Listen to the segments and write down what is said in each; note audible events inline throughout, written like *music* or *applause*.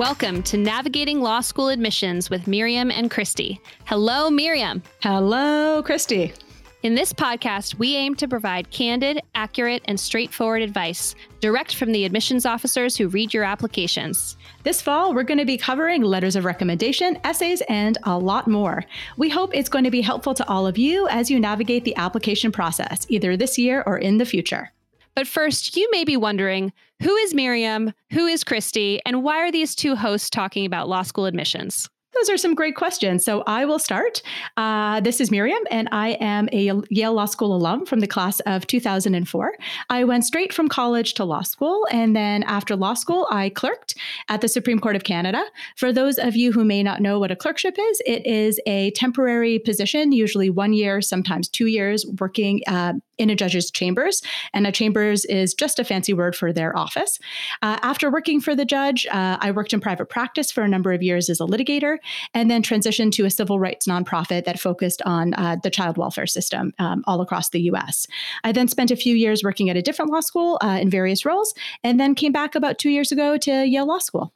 Welcome to Navigating Law School Admissions with Miriam and Christy. Hello, Miriam. Hello, Christy. In this podcast, we aim to provide candid, accurate, and straightforward advice direct from the admissions officers who read your applications. This fall, we're going to be covering letters of recommendation, essays, and a lot more. We hope it's going to be helpful to all of you as you navigate the application process, either this year or in the future. But first, you may be wondering who is Miriam, who is Christy, and why are these two hosts talking about law school admissions? Those are some great questions. So I will start. Uh, this is Miriam, and I am a Yale Law School alum from the class of 2004. I went straight from college to law school, and then after law school, I clerked at the Supreme Court of Canada. For those of you who may not know what a clerkship is, it is a temporary position, usually one year, sometimes two years, working uh, in a judge's chambers. And a chambers is just a fancy word for their office. Uh, after working for the judge, uh, I worked in private practice for a number of years as a litigator and then transitioned to a civil rights nonprofit that focused on uh, the child welfare system um, all across the US. I then spent a few years working at a different law school uh, in various roles, and then came back about two years ago to Yale Law School.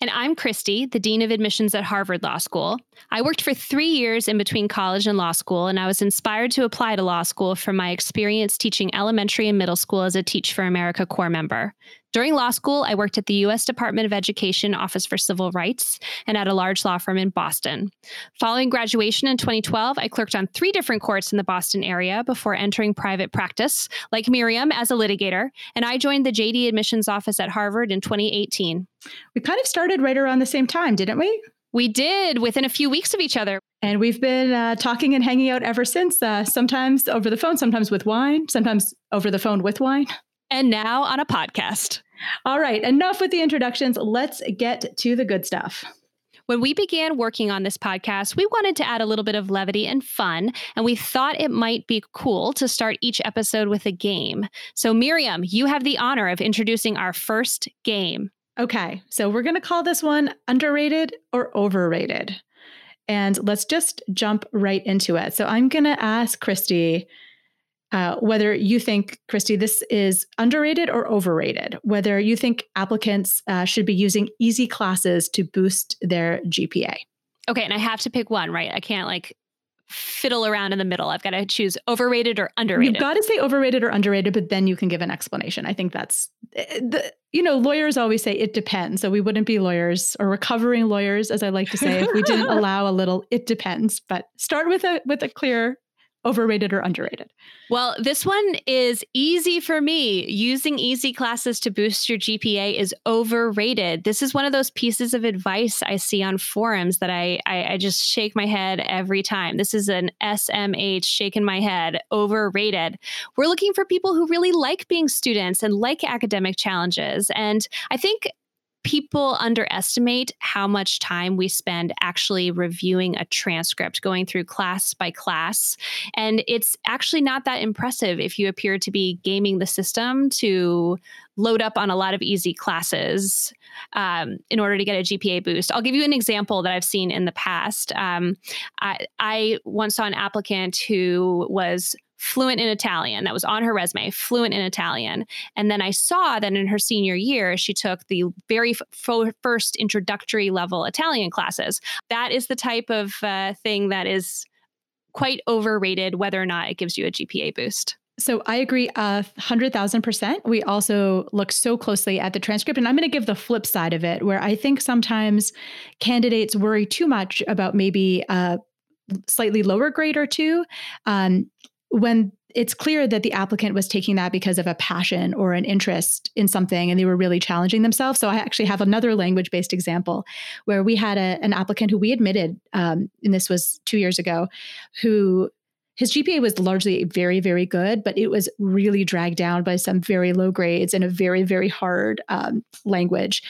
And I'm Christy, the Dean of Admissions at Harvard Law School. I worked for three years in between college and law school, and I was inspired to apply to law school from my experience teaching elementary and middle school as a Teach for America Corps member. During law school, I worked at the U.S. Department of Education Office for Civil Rights and at a large law firm in Boston. Following graduation in 2012, I clerked on three different courts in the Boston area before entering private practice, like Miriam, as a litigator, and I joined the JD Admissions Office at Harvard in 2018. We kind of started right around the same time, didn't we? We did within a few weeks of each other. And we've been uh, talking and hanging out ever since, uh, sometimes over the phone, sometimes with wine, sometimes over the phone with wine. And now on a podcast. All right, enough with the introductions. Let's get to the good stuff. When we began working on this podcast, we wanted to add a little bit of levity and fun, and we thought it might be cool to start each episode with a game. So, Miriam, you have the honor of introducing our first game. Okay, so we're going to call this one underrated or overrated. And let's just jump right into it. So, I'm going to ask Christy uh, whether you think, Christy, this is underrated or overrated, whether you think applicants uh, should be using easy classes to boost their GPA. Okay, and I have to pick one, right? I can't like fiddle around in the middle. I've got to choose overrated or underrated. You've got to say overrated or underrated, but then you can give an explanation. I think that's eh, the you know, lawyers always say it depends. So we wouldn't be lawyers or recovering lawyers, as I like to say, if we didn't *laughs* allow a little it depends. But start with a with a clear overrated or underrated? Well, this one is easy for me. Using easy classes to boost your GPA is overrated. This is one of those pieces of advice I see on forums that I, I, I just shake my head every time. This is an SMH shaking my head, overrated. We're looking for people who really like being students and like academic challenges. And I think people underestimate how much time we spend actually reviewing a transcript, going through class by class. And it's actually not that impressive if you appear to be gaming the system to load up on a lot of easy classes um, in order to get a GPA boost. I'll give you an example that I've seen in the past. Um, I, I once saw an applicant who was fluent in Italian. That was on her resume, fluent in Italian. And then I saw that in her senior year, she took the very f- first introductory level Italian classes. That is the type of uh, thing that is quite overrated, whether or not it gives you a GPA boost. So I agree a hundred thousand percent. We also look so closely at the transcript, and I'm going to give the flip side of it, where I think sometimes candidates worry too much about maybe a slightly lower grade or two, um, when it's clear that the applicant was taking that because of a passion or an interest in something and they were really challenging themselves. So I actually have another language based example where we had a, an applicant who we admitted, um, and this was two years ago, who his GPA was largely very, very good, but it was really dragged down by some very low grades and a very, very hard um, language.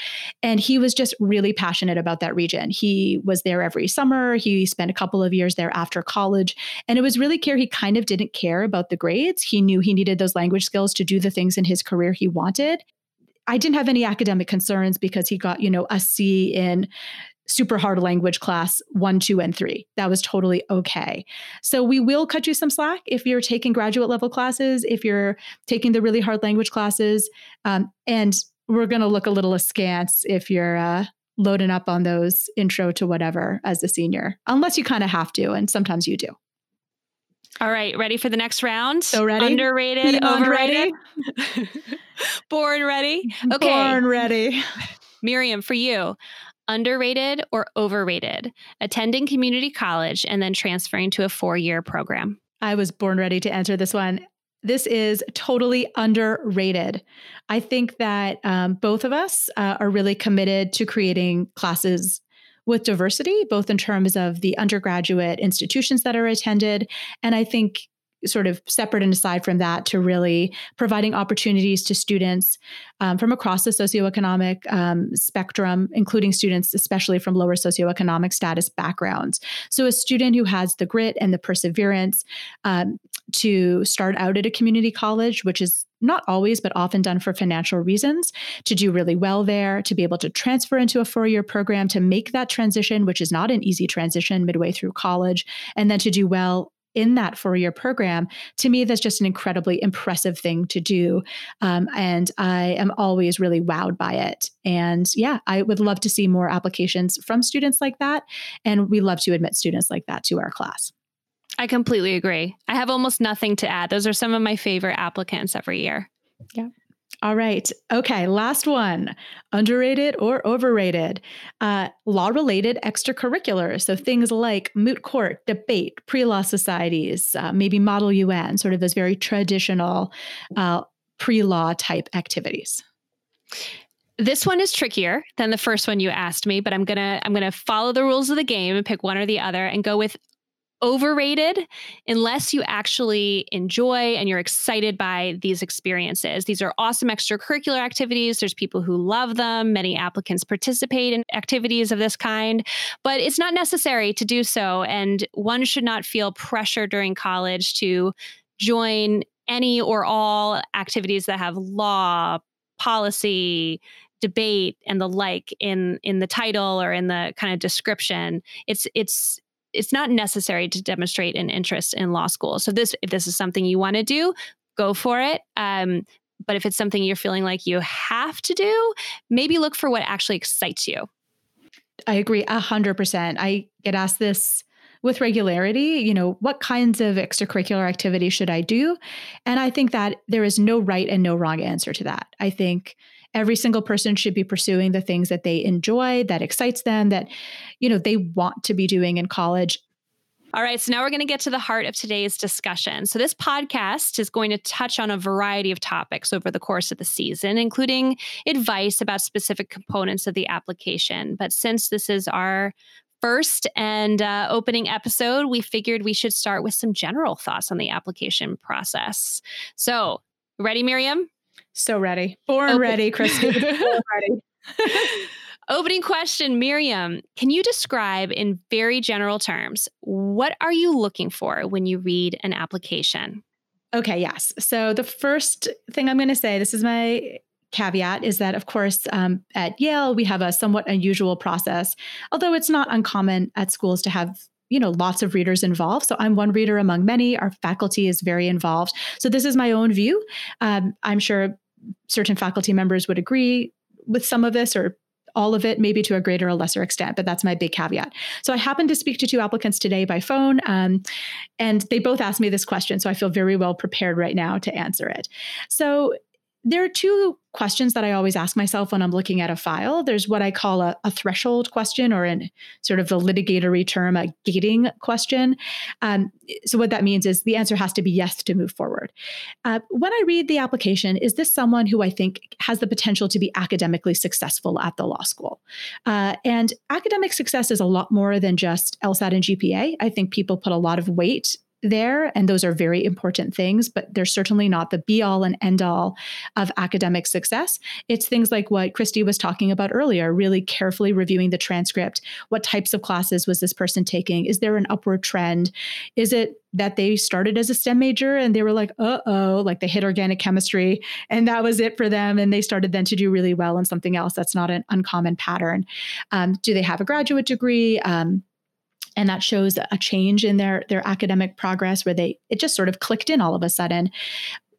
And he was just really passionate about that region. He was there every summer. He spent a couple of years there after college. And it was really clear he kind of didn't care about the grades. He knew he needed those language skills to do the things in his career he wanted. I didn't have any academic concerns because he got, you know, a C in super hard language class one, two, and three. That was totally okay. So we will cut you some slack if you're taking graduate level classes, if you're taking the really hard language classes. Um, and we're going to look a little askance if you're uh, loading up on those intro to whatever as a senior, unless you kind of have to. And sometimes you do. All right, ready for the next round? So ready? Underrated, overrated. *laughs* Born ready. Okay. Born ready. Miriam, for you, underrated or overrated? Attending community college and then transferring to a four year program. I was born ready to answer this one. This is totally underrated. I think that um, both of us uh, are really committed to creating classes with diversity, both in terms of the undergraduate institutions that are attended. And I think sort of separate and aside from that to really providing opportunities to students um, from across the socioeconomic um, spectrum, including students, especially from lower socioeconomic status backgrounds. So, a student who has the grit and the perseverance um, to start out at a community college, which is not always, but often done for financial reasons, to do really well there, to be able to transfer into a four year program, to make that transition, which is not an easy transition midway through college, and then to do well in that four year program, to me, that's just an incredibly impressive thing to do. Um, and I am always really wowed by it. And yeah, I would love to see more applications from students like that. And we love to admit students like that to our class. I completely agree. I have almost nothing to add. Those are some of my favorite applicants every year. Yeah. All right. Okay. Last one underrated or overrated? Uh, law related extracurriculars. So things like moot court, debate, pre law societies, uh, maybe Model UN, sort of those very traditional uh, pre law type activities. This one is trickier than the first one you asked me, but I'm gonna I'm gonna follow the rules of the game and pick one or the other and go with overrated unless you actually enjoy and you're excited by these experiences. These are awesome extracurricular activities. There's people who love them. Many applicants participate in activities of this kind, but it's not necessary to do so. And one should not feel pressure during college to join any or all activities that have law, policy, debate and the like in in the title or in the kind of description it's it's it's not necessary to demonstrate an interest in law school. So this if this is something you want to do, go for it. Um, but if it's something you're feeling like you have to do, maybe look for what actually excites you. I agree a hundred percent. I get asked this with regularity, you know, what kinds of extracurricular activity should I do? And I think that there is no right and no wrong answer to that. I think every single person should be pursuing the things that they enjoy that excites them that you know they want to be doing in college all right, so now we're going to get to the heart of today's discussion. So, this podcast is going to touch on a variety of topics over the course of the season, including advice about specific components of the application. But since this is our first and uh, opening episode, we figured we should start with some general thoughts on the application process. So, ready, Miriam? So ready. Born Open- ready, Christy. *laughs* Born ready. *laughs* Opening question, Miriam, can you describe in very general terms what are you looking for when you read an application? Okay, yes. So the first thing I'm going to say, this is my caveat, is that of course um, at Yale we have a somewhat unusual process, although it's not uncommon at schools to have you know lots of readers involved so i'm one reader among many our faculty is very involved so this is my own view um, i'm sure certain faculty members would agree with some of this or all of it, maybe to a greater or lesser extent, but that's my big caveat. So I happened to speak to two applicants today by phone, um, and they both asked me this question. So I feel very well prepared right now to answer it. So there are two questions that I always ask myself when I'm looking at a file. There's what I call a, a threshold question, or in sort of the litigatory term, a gating question. Um, so, what that means is the answer has to be yes to move forward. Uh, when I read the application, is this someone who I think has the potential to be academically successful at the law school? Uh, and academic success is a lot more than just LSAT and GPA. I think people put a lot of weight there, and those are very important things, but they're certainly not the be all and end all of academic success. It's things like what Christy was talking about earlier, really carefully reviewing the transcript. What types of classes was this person taking? Is there an upward trend? Is it that they started as a STEM major and they were like, uh oh, like they hit organic chemistry and that was it for them. And they started then to do really well in something else that's not an uncommon pattern. Um, do they have a graduate degree? Um, and that shows a change in their their academic progress where they it just sort of clicked in all of a sudden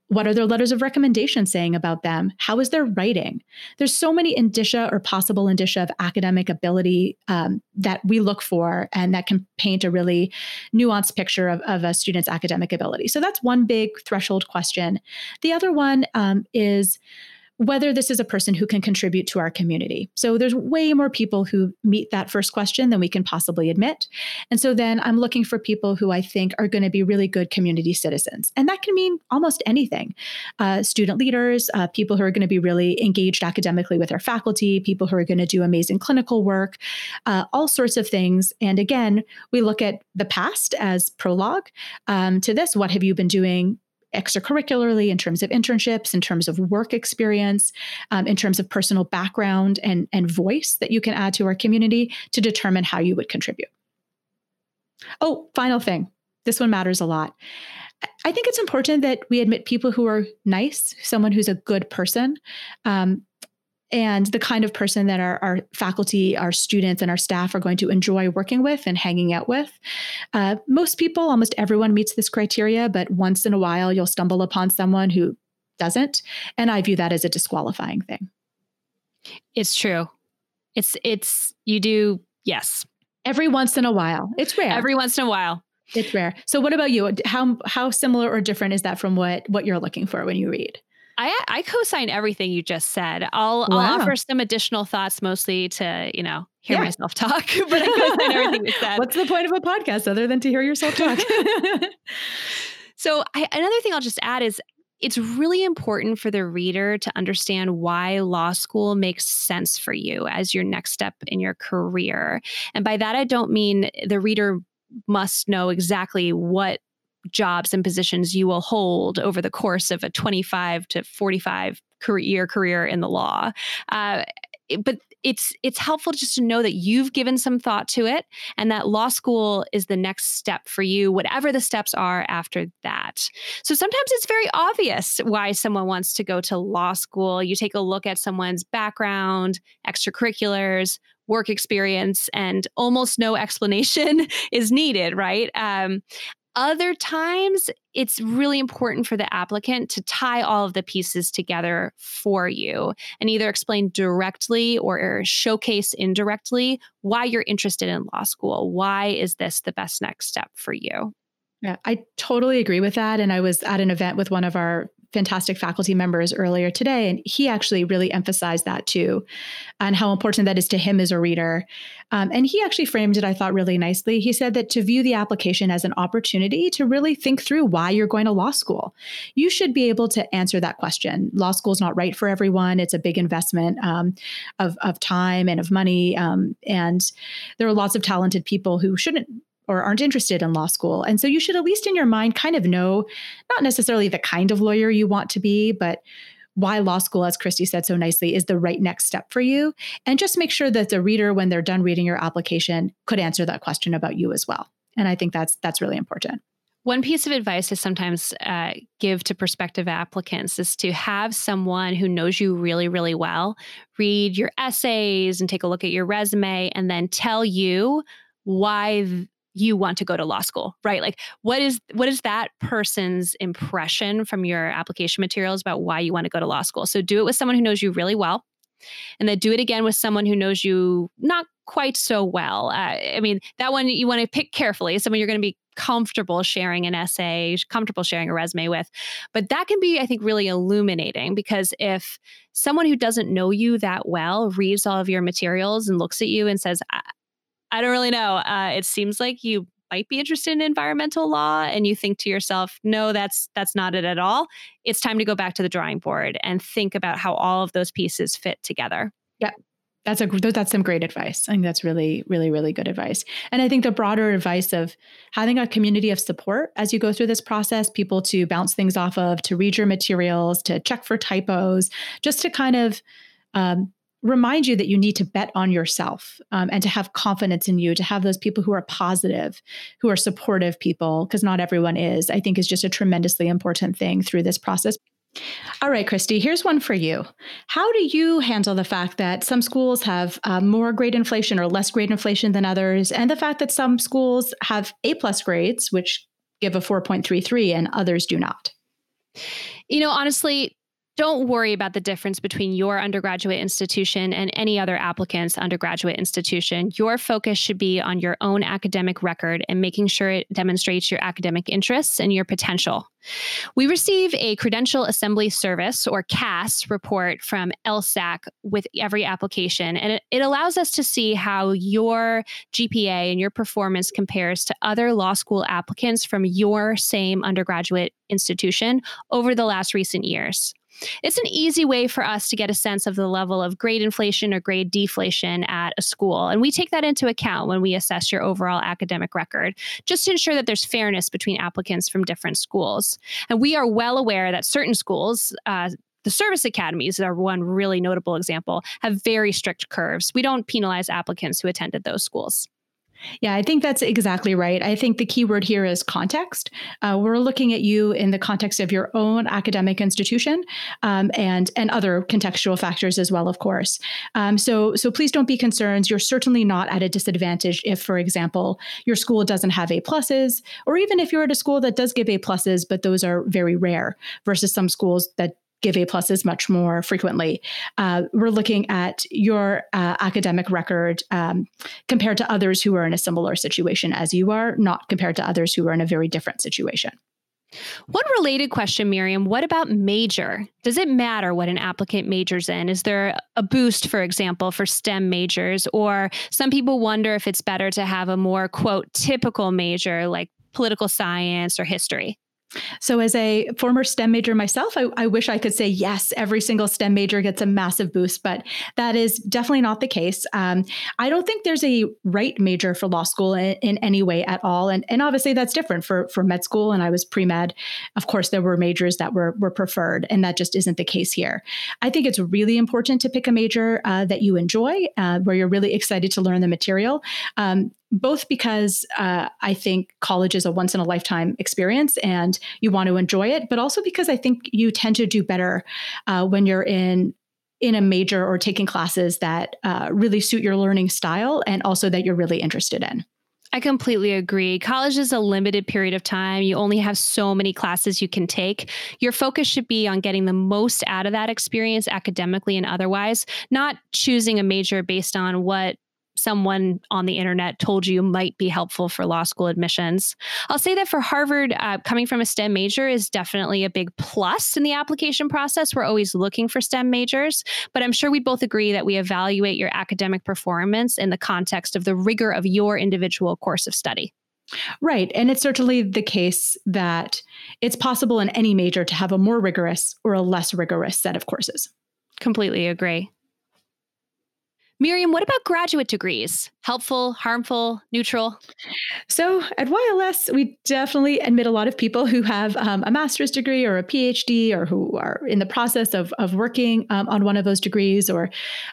what are their letters of recommendation saying about them? How is their writing? There's so many indicia or possible indicia of academic ability um, that we look for and that can paint a really nuanced picture of, of a student's academic ability. So that's one big threshold question. The other one um, is whether this is a person who can contribute to our community. So there's way more people who meet that first question than we can possibly admit. And so then I'm looking for people who I think are going to be really good community citizens. And that can mean almost anything uh, student leaders, uh, people who are going to be really engaged academically with our faculty, people who are going to do amazing clinical work, uh, all sorts of things. And again, we look at the past as prologue um, to this. What have you been doing extracurricularly, in terms of internships, in terms of work experience, um, in terms of personal background and, and voice that you can add to our community to determine how you would contribute. Oh, final thing. This one matters a lot. I think it's important that we admit people who are nice, someone who's a good person. Um, and the kind of person that our, our, faculty, our students, and our staff are going to enjoy working with and hanging out with. Uh, most people, almost everyone meets this criteria, but once in a while you'll stumble upon someone who doesn't. And I view that as a disqualifying thing. It's true. It's, it's, you do, yes. Every once in a while. It's rare. Every once in a while. It's rare. So what about you? How how similar or different is that from what what you're looking for when you read? I, I co-sign everything you just said. I'll, wow. I'll offer some additional thoughts, mostly to you know hear yeah. myself talk, *laughs* but I co-sign everything you said. What's the point of a podcast other than to hear yourself talk? *laughs* so I, another thing I'll just add is it's really important for the reader to understand why law school makes sense for you as your next step in your career. And by that, I don't mean the reader must know exactly what jobs and positions you will hold over the course of a 25 to 45 career career in the law. Uh, but it's it's helpful just to know that you've given some thought to it and that law school is the next step for you whatever the steps are after that. So sometimes it's very obvious why someone wants to go to law school. You take a look at someone's background extracurriculars work experience and almost no explanation *laughs* is needed right? Um, other times, it's really important for the applicant to tie all of the pieces together for you and either explain directly or showcase indirectly why you're interested in law school. Why is this the best next step for you? Yeah, I totally agree with that. And I was at an event with one of our fantastic faculty members earlier today, and he actually really emphasized that too, and how important that is to him as a reader. Um, and he actually framed it, I thought, really nicely. He said that to view the application as an opportunity to really think through why you're going to law school, you should be able to answer that question. Law school is not right for everyone; it's a big investment um, of of time and of money, um, and there are lots of talented people who shouldn't or aren't interested in law school. And so you should, at least in your mind, kind of know not necessarily the kind of lawyer you want to be, but why law school, as Christy said so nicely, is the right next step for you. And just make sure that the reader, when they're done reading your application, could answer that question about you as well. And I think that's that's really important. One piece of advice I sometimes uh, give to prospective applicants is to have someone who knows you really, really well read your essays and take a look at your resume and then tell you why you want to go to law school right? Like what is what is that person's impression from your application materials about why you want to go to law school? So do it with someone who knows you really well and then do it again with someone who knows you not quite so well. Uh, i mean that one you want to pick carefully someone you're going to be comfortable sharing an essay comfortable sharing a resume with. But that can be i think really illuminating because if someone who doesn't know you that well reads all of your materials and looks at you and says I don't really know. Uh, it seems like you might be interested in environmental law and you think to yourself no that's that's not it at all. It's time to go back to the drawing board and think about how all of those pieces fit together. Yeah. That's a that's some great advice. I think that's really really really good advice. And i think the broader advice of having a community of support as you go through this process people to bounce things off of to read your materials to check for typos just to kind of um, remind you that you need to bet on yourself um, and to have confidence in you, to have those people who are positive, who are supportive people, because not everyone is, I think is just a tremendously important thing through this process. All right, Christy, here's one for you. How do you handle the fact that some schools have uh, more grade inflation or less grade inflation than others, and the fact that some schools have A plus grades, which give a 4.33, and others do not? You know, honestly, don't worry about the difference between your undergraduate institution and any other applicant's undergraduate institution. Your focus should be on your own academic record and making sure it demonstrates your academic interests and your potential. We receive a Credential Assembly Service or CAS report from LSAC with every application, and it, allows us to see how your GPA and your performance compares to other law school applicants from your same undergraduate institution over the last recent years. It's an easy way for us to get a sense of the level of grade inflation or grade deflation at a school. And we take that into account when we assess your overall academic record, just to ensure that there's fairness between applicants from different schools. And we are well aware that certain schools, uh, the service academies are one really notable example, have very strict curves. We don't penalize applicants who attended those schools. Yeah, I think that's exactly right. I think the key word here is context. Uh, we're looking at you in the context of your own academic institution um, and and other contextual factors as well, of course. Um, so so please don't be concerned. You're certainly not at a disadvantage if, for example, your school doesn't have A pluses, or even if you're at a school that does give A pluses, but those are very rare versus some schools that give A pluses much more frequently. Uh, we're looking at your uh, academic record um, compared to others who are in a similar situation as you are, not compared to others who are in a very different situation. One related question, Miriam what about major? Does it matter what an applicant majors in? Is there a boost, for example, for STEM majors? Or some people wonder if it's better to have a more, quote, typical major like political science or history? So, as a former STEM major myself, I, I, wish I could say yes, every single STEM major gets a massive boost, but that is definitely not the case. Um, I don't think there's a right major for law school in, in, any way at all, and and obviously that's different for for med school. And I was pre med. Of course, there were majors that were were preferred, and that just isn't the case here. I think it's really important to pick a major uh, that you enjoy, uh, where you're really excited to learn the material. Um, both because uh, I think college is a once in a lifetime experience and you want to enjoy it, but also because I think you tend to do better uh, when you're in in a major or taking classes that uh, really suit your learning style and also that you're really interested in. I completely agree. College is a limited period of time. You only have so many classes you can take. Your focus should be on getting the most out of that experience academically and otherwise, not choosing a major based on what someone on the internet told you might be helpful for law school admissions. I'll say that for Harvard, uh, coming from a STEM major is definitely a big plus in the application process. We're always looking for STEM majors, but I'm sure we both agree that we evaluate your academic performance in the context of the rigor of your individual course of study. Right. And it's certainly the case that it's possible in any major to have a more rigorous or a less rigorous set of courses. Completely agree. Miriam, what about graduate degrees? Helpful, harmful, neutral? So at YLS, we definitely admit a lot of people who have um, a master's degree or a PhD or who are in the process of, of working um, on one of those degrees or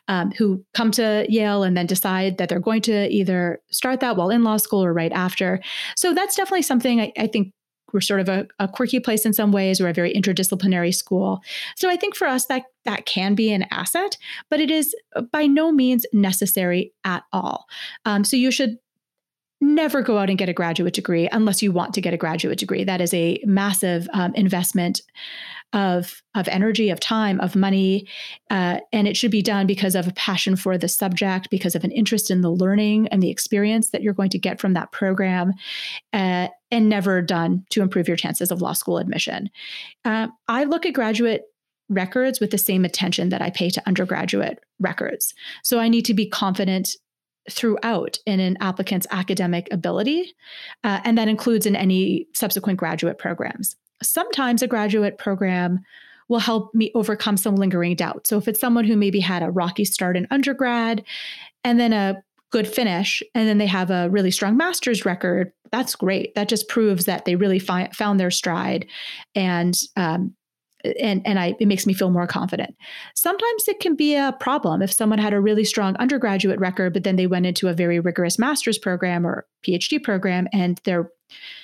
um, who come to Yale and then decide that they're going to either start that while in law school or right after. So that's definitely something I, I think we're sort of a, a, quirky place in some ways. We're a very interdisciplinary school. So I think for us that that can be an asset, but it is by no means necessary at all. Um, so you should never go out and get a graduate degree unless you want to get a graduate degree. That is a massive um, investment of of energy, of time, of money, uh, and it should be done because of a passion for the subject, because of an interest in the learning and the experience that you're going to get from that program, uh, and never done to improve your chances of law school admission. Uh, I look at graduate records with the same attention that I pay to undergraduate records. So I need to be confident throughout in an applicant's academic ability, uh, and that includes in any subsequent graduate programs. Sometimes a graduate program will help me overcome some lingering doubt. So if it's someone who maybe had a rocky start in undergrad and then a good finish, and then they have a really strong master's record, that's great. That just proves that they really fi- found their stride and um, and and I it makes me feel more confident. Sometimes it can be a problem if someone had a really strong undergraduate record, but then they went into a very rigorous master's program or PhD program, and there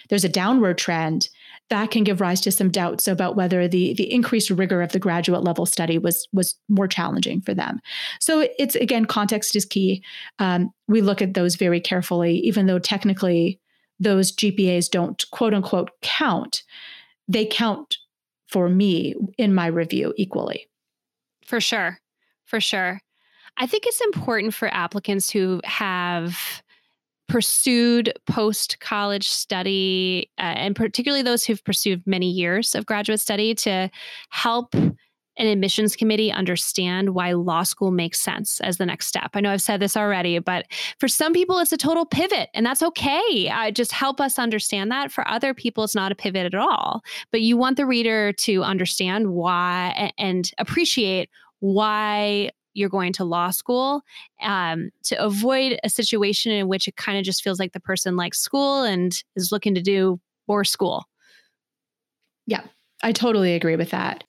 there's a downward trend that can give rise to some doubts about whether the the increased rigor of the graduate level study was was more challenging for them. So it's again context is key. Um, we look at those very carefully, even though technically those GPAs don't quote unquote count. They count for me in my review equally. For sure. For sure. I think it's important for applicants who have pursued post college study, uh, and particularly those who've pursued many years of graduate study, to help an admissions committee understand why law school makes sense as the next step. I know I've said this already, but for some people, it's a total pivot, and that's okay. Uh, just help us understand that. For other people, it's not a pivot at all. But you want the reader to understand why and appreciate why you're going to law school um, to avoid a situation in which it kind of just feels like the person likes school and is looking to do more school. Yeah, I totally agree with that.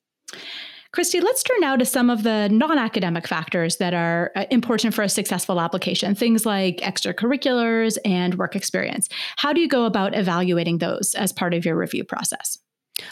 Christy, let's turn now to some of the non academic factors that are uh, important for a successful application, things like extracurriculars and work experience. How do you go about evaluating those as part of your review process?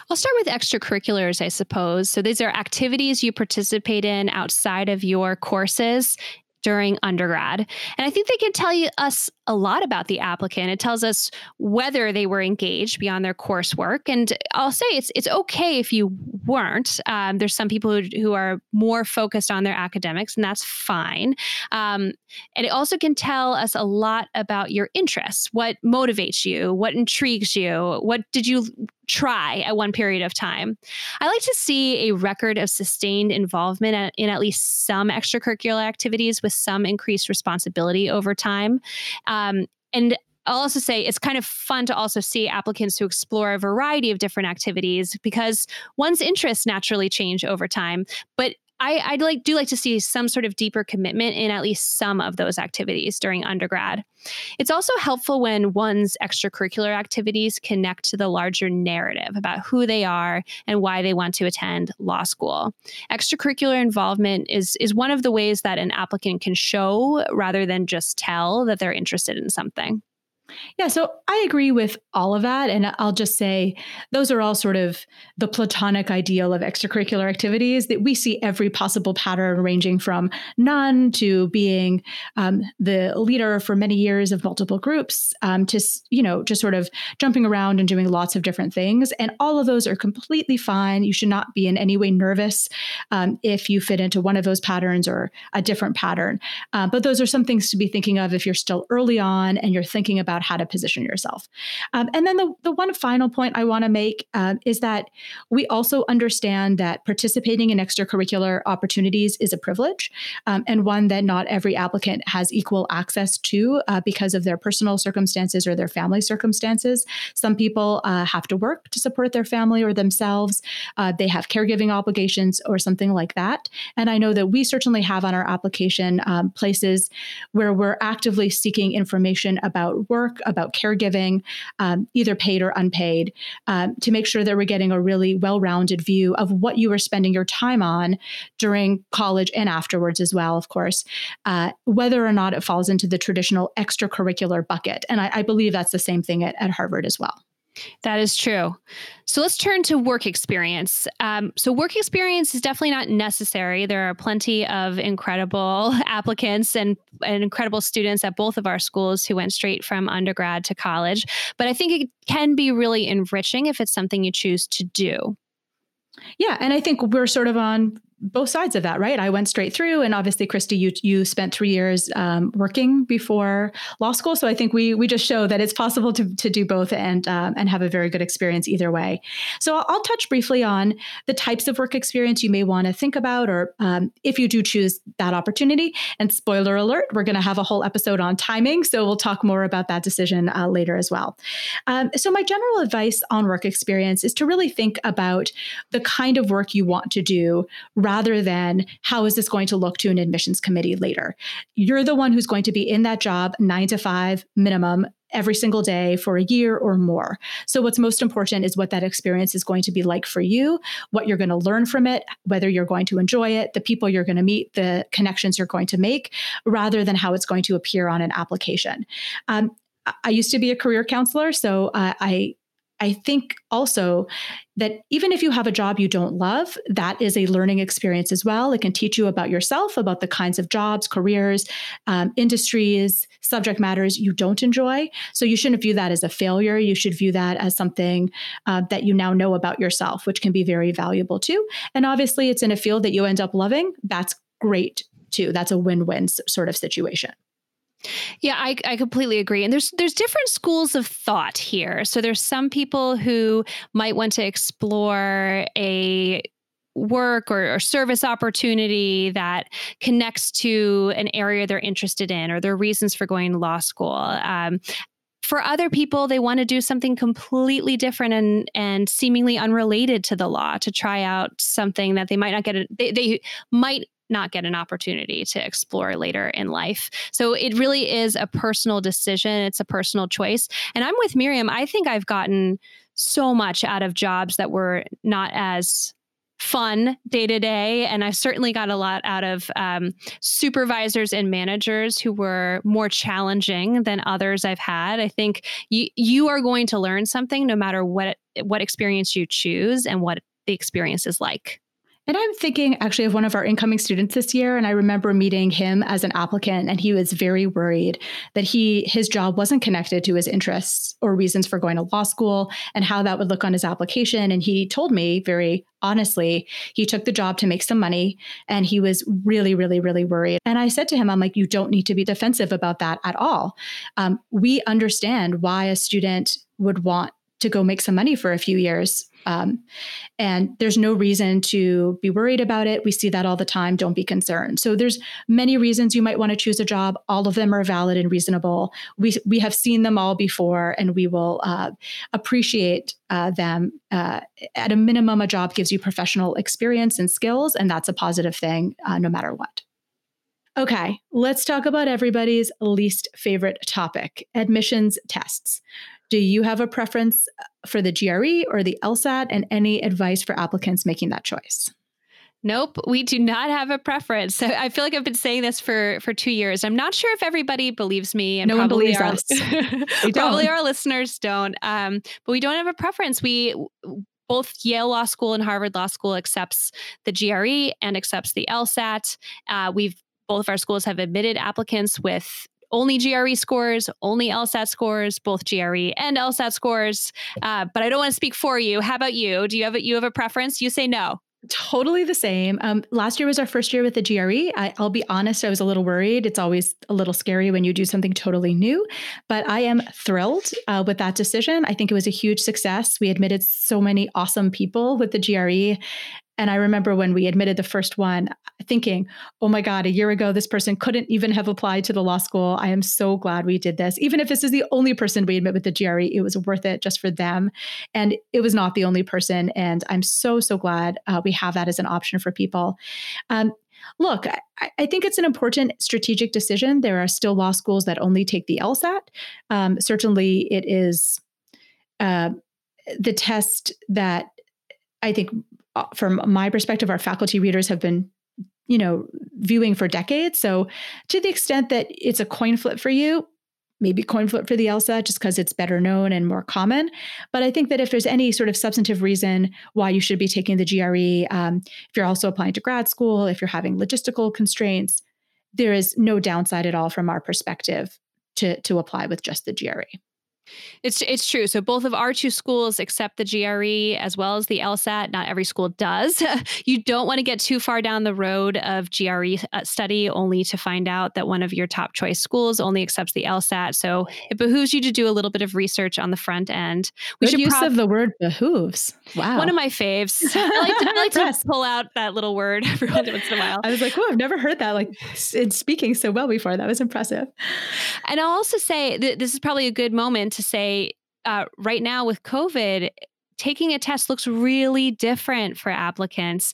I'll start with extracurriculars, I suppose. So these are activities you participate in outside of your courses during undergrad. And I think they can tell you us a lot about the applicant. It tells us whether they were engaged beyond their coursework. And I'll say it's it's okay if you weren't. Um, there's some people who, who are more focused on their academics, and that's fine. Um, and it also can tell us a lot about your interests, what motivates you, what intrigues you, what did you try at one period of time. I like to see a record of sustained involvement in at least some extracurricular activities with some increased responsibility over time. Um, and I'll also say it's kind of fun to also see applicants who explore a variety of different activities because one's interests naturally change over time. But I, I'd like do like to see some sort of deeper commitment in at least some of those activities during undergrad. It's also helpful when one's extracurricular activities connect to the larger narrative about who they are and why they want to attend law school. Extracurricular involvement is is one of the ways that an applicant can show rather than just tell that they're interested in something. Yeah, so I agree with all of that. And I'll just say those are all sort of the platonic ideal of extracurricular activities that we see every possible pattern, ranging from none to being um, the leader for many years of multiple groups um, to, you know, just sort of jumping around and doing lots of different things. And all of those are completely fine. You should not be in any way nervous um, if you fit into one of those patterns or a different pattern. Uh, but those are some things to be thinking of if you're still early on and you're thinking about how to position yourself. Um, and then the, the one final point I want to make uh, is that we also understand that participating in extracurricular opportunities is a privilege um, and one that not every applicant has equal access to uh, because of their personal circumstances or their family circumstances. Some people uh, have to work to support their family or themselves, uh, they have caregiving obligations or something like that. And I know that we certainly have on our application um, places where we're actively seeking information about work work, about caregiving, um, either paid or unpaid, um, to make sure that we're getting a really well rounded view of what you were spending your time on during college and afterwards as well, of course, uh, whether or not it falls into the traditional extracurricular bucket. And I, I believe that's the same thing at, at Harvard as well. That is true. So let's turn to work experience. Um, so, work experience is definitely not necessary. There are plenty of incredible *laughs* applicants and, and incredible students at both of our schools who went straight from undergrad to college. But I think it can be really enriching if it's something you choose to do. Yeah, and I think we're sort of on both sides of that, right? I went straight through, and obviously, Christy, you you spent three years um, working before law school, so I think we we just show that it's possible to to do both and um, and have a very good experience either way. So I'll, touch briefly on the types of work experience you may want to think about, or um, if you do choose that opportunity. And spoiler alert, we're going to have a whole episode on timing, so we'll talk more about that decision uh, later as well. Um, so my general advice on work experience is to really think about the kind of work you want to do rather than how is this going to look to an admissions committee later. You're the one who's going to be in that job nine to five minimum every single day for a year or more. So, what's most important is what that experience is going to be like for you, what you're going to learn from it, whether you're going to enjoy it, the people you're going to meet, the connections you're going to make, rather than how it's going to appear on an application. Um, I used to be a career counselor, so uh, I I think also that even if you have a job you don't love, that is a learning experience as well. It can teach you about yourself, about the kinds of jobs, careers, um, industries, subject matters you don't enjoy. So you shouldn't view that as a failure. You should view that as something uh, that you now know about yourself, which can be very valuable too. And obviously, it's in a field that you end up loving. That's great too. That's a win win sort of situation. Yeah, I, I completely agree. And there's there's different schools of thought here. So there's some people who might want to explore a work or, or, service opportunity that connects to an area they're interested in or their reasons for going to law school. Um, for other people, they want to do something completely different and and seemingly unrelated to the law to try out something that they might not get. A, they, they might not get an opportunity to explore later in life. So it really is a personal decision. It's a personal choice. And I'm with Miriam. I think I've gotten so much out of jobs that were not as fun day to day. And I certainly got a lot out of um, supervisors and managers who were more challenging than others I've had. I think you, you are going to learn something no matter what, what experience you choose and what the experience is like. And I'm thinking actually of one of our incoming students this year. And I remember meeting him as an applicant, and he was very worried that he his job wasn't connected to his interests or reasons for going to law school and how that would look on his application. And he told me very honestly, he took the job to make some money and he was really, really, really worried. And I said to him, I'm like, you don't need to be defensive about that at all. Um, we understand why a student would want to go make some money for a few years um, and there's no reason to be worried about it. We see that all the time. Don't be concerned. So there's many reasons you might want to choose a job. All of them are valid and reasonable. We we have seen them all before, and we will uh, appreciate uh, them. Uh, at a minimum, a job gives you professional experience and skills, and that's a positive thing, uh, no matter what. Okay, let's talk about everybody's least favorite topic admissions tests. Do you have a preference uh, for the GRE or the LSAT and any advice for applicants making that choice? Nope, we do not have a preference. So I feel like I've been saying this for for two years. I'm not sure if everybody believes me, and no one believes our, us. *laughs* probably our listeners don't. Um, but we don't have a preference. We both Yale Law School and Harvard Law School accepts the GRE and accepts the LSAT. Uh, we've both of our schools have admitted applicants with only GRE scores, only LSAT scores, both GRE and LSAT scores. Uh, but I don't want to speak for you. How about you? Do you have a, you have a preference? You say no. Totally the same. Um, last year was our first year with the GRE. I, will be honest, I was a little worried. It's always a little scary when you do something totally new, but I am thrilled uh, with that decision. I think it was a huge success. We admitted so many awesome people with the GRE, and I remember when we admitted the first one, thinking, oh my God, a year ago, this person couldn't even have applied to the law school. I am so glad we did this. Even if this is the only person we admit with the GRE, it was worth it just for them. And it was not the only person. And I'm so, so glad uh, we have that as an option for people. Um, look, I, I, think it's an important strategic decision. There are still law schools that only take the LSAT. Um, certainly, it is uh, the test that I think from my perspective, our faculty readers have been, you know, viewing for decades. So to the extent that it's a coin flip for you, maybe coin flip for the LSAT just because it's better known and more common. But I think that if there's any sort of substantive reason why you should be taking the GRE, um, if you're also applying to grad school, if you're having logistical constraints, there is no downside at all from our perspective to, to apply with just the GRE. It's it's true. So both of our two schools accept the GRE as well as the LSAT. Not every school does. *laughs* you don't want to get too far down the road of GRE uh, study only to find out that one of your top choice schools only accepts the LSAT. So it behooves you to do a little bit of research on the front end. We Good should use prob- of the word behooves. Wow, one of my faves. *laughs* I like to, I like to pull out that little word *laughs* every once in a while. I was like, "Oh, I've never heard that like in speaking so well before. That was impressive." And I'll also say that this is probably a good moment to say uh, right now with COVID, taking a test looks really different for applicants.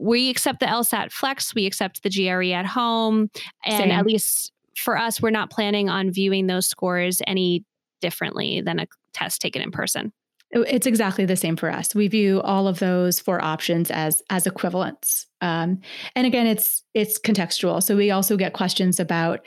We accept the LSAT Flex, we accept the GRE at home, and Same. at least for us, we're not planning on viewing those scores any differently than a test taken in person. It's exactly the same for us. We view all of those four options as as equivalents. Um, and again, it's it's contextual. So we also get questions about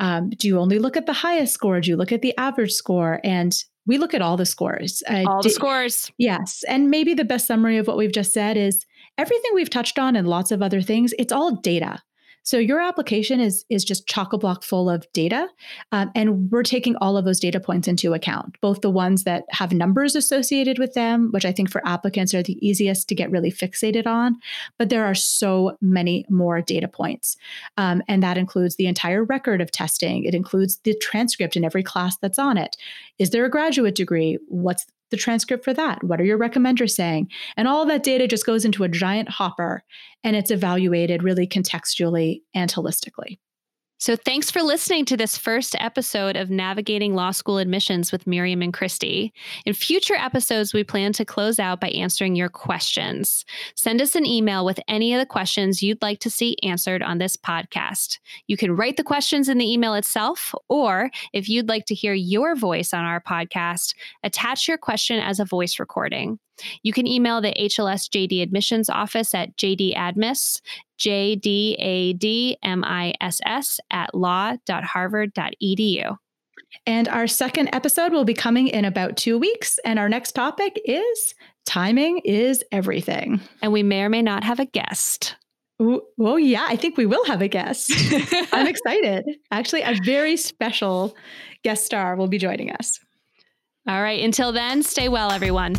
um, do you only look at the highest score? Do you look at the average score? And we look at all the scores. Uh, all the scores. Yes. And maybe the best summary of what we've just said is everything we've touched on and lots of other things, it's all data. So your application is is just chock a block full of data, um, and we're taking all of those data points into account, both the ones that have numbers associated with them, which I think for applicants are the easiest to get really fixated on, but there are so many more data points, um, and that includes the entire record of testing. It includes the transcript in every class that's on it. Is there a graduate degree? What's the transcript for that? What are your recommenders saying? And all that data just goes into a giant hopper and it's evaluated really contextually and holistically. So, thanks for listening to this first episode of Navigating Law School Admissions with Miriam and Kristi. In future episodes, we plan to close out by answering your questions. Send us an email with any of the questions you'd like to see answered on this podcast. You can write the questions in the email itself, or if you'd like to hear your voice on our podcast, attach your question as a voice recording. You can email the HLS JD admissions office at jdadmiss, J D A D M I S S, at law.harvard.edu. And our second episode will be coming in about two weeks. And our next topic is timing is everything. And we may or may not have a guest. Ooh, oh, yeah, I think we will have a guest. *laughs* I'm excited. Actually, a very special guest star will be joining us. All right. Until then, stay well, everyone.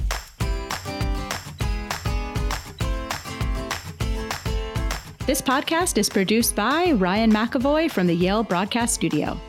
This podcast is produced by Ryan McAvoy from the Yale Broadcast Studio.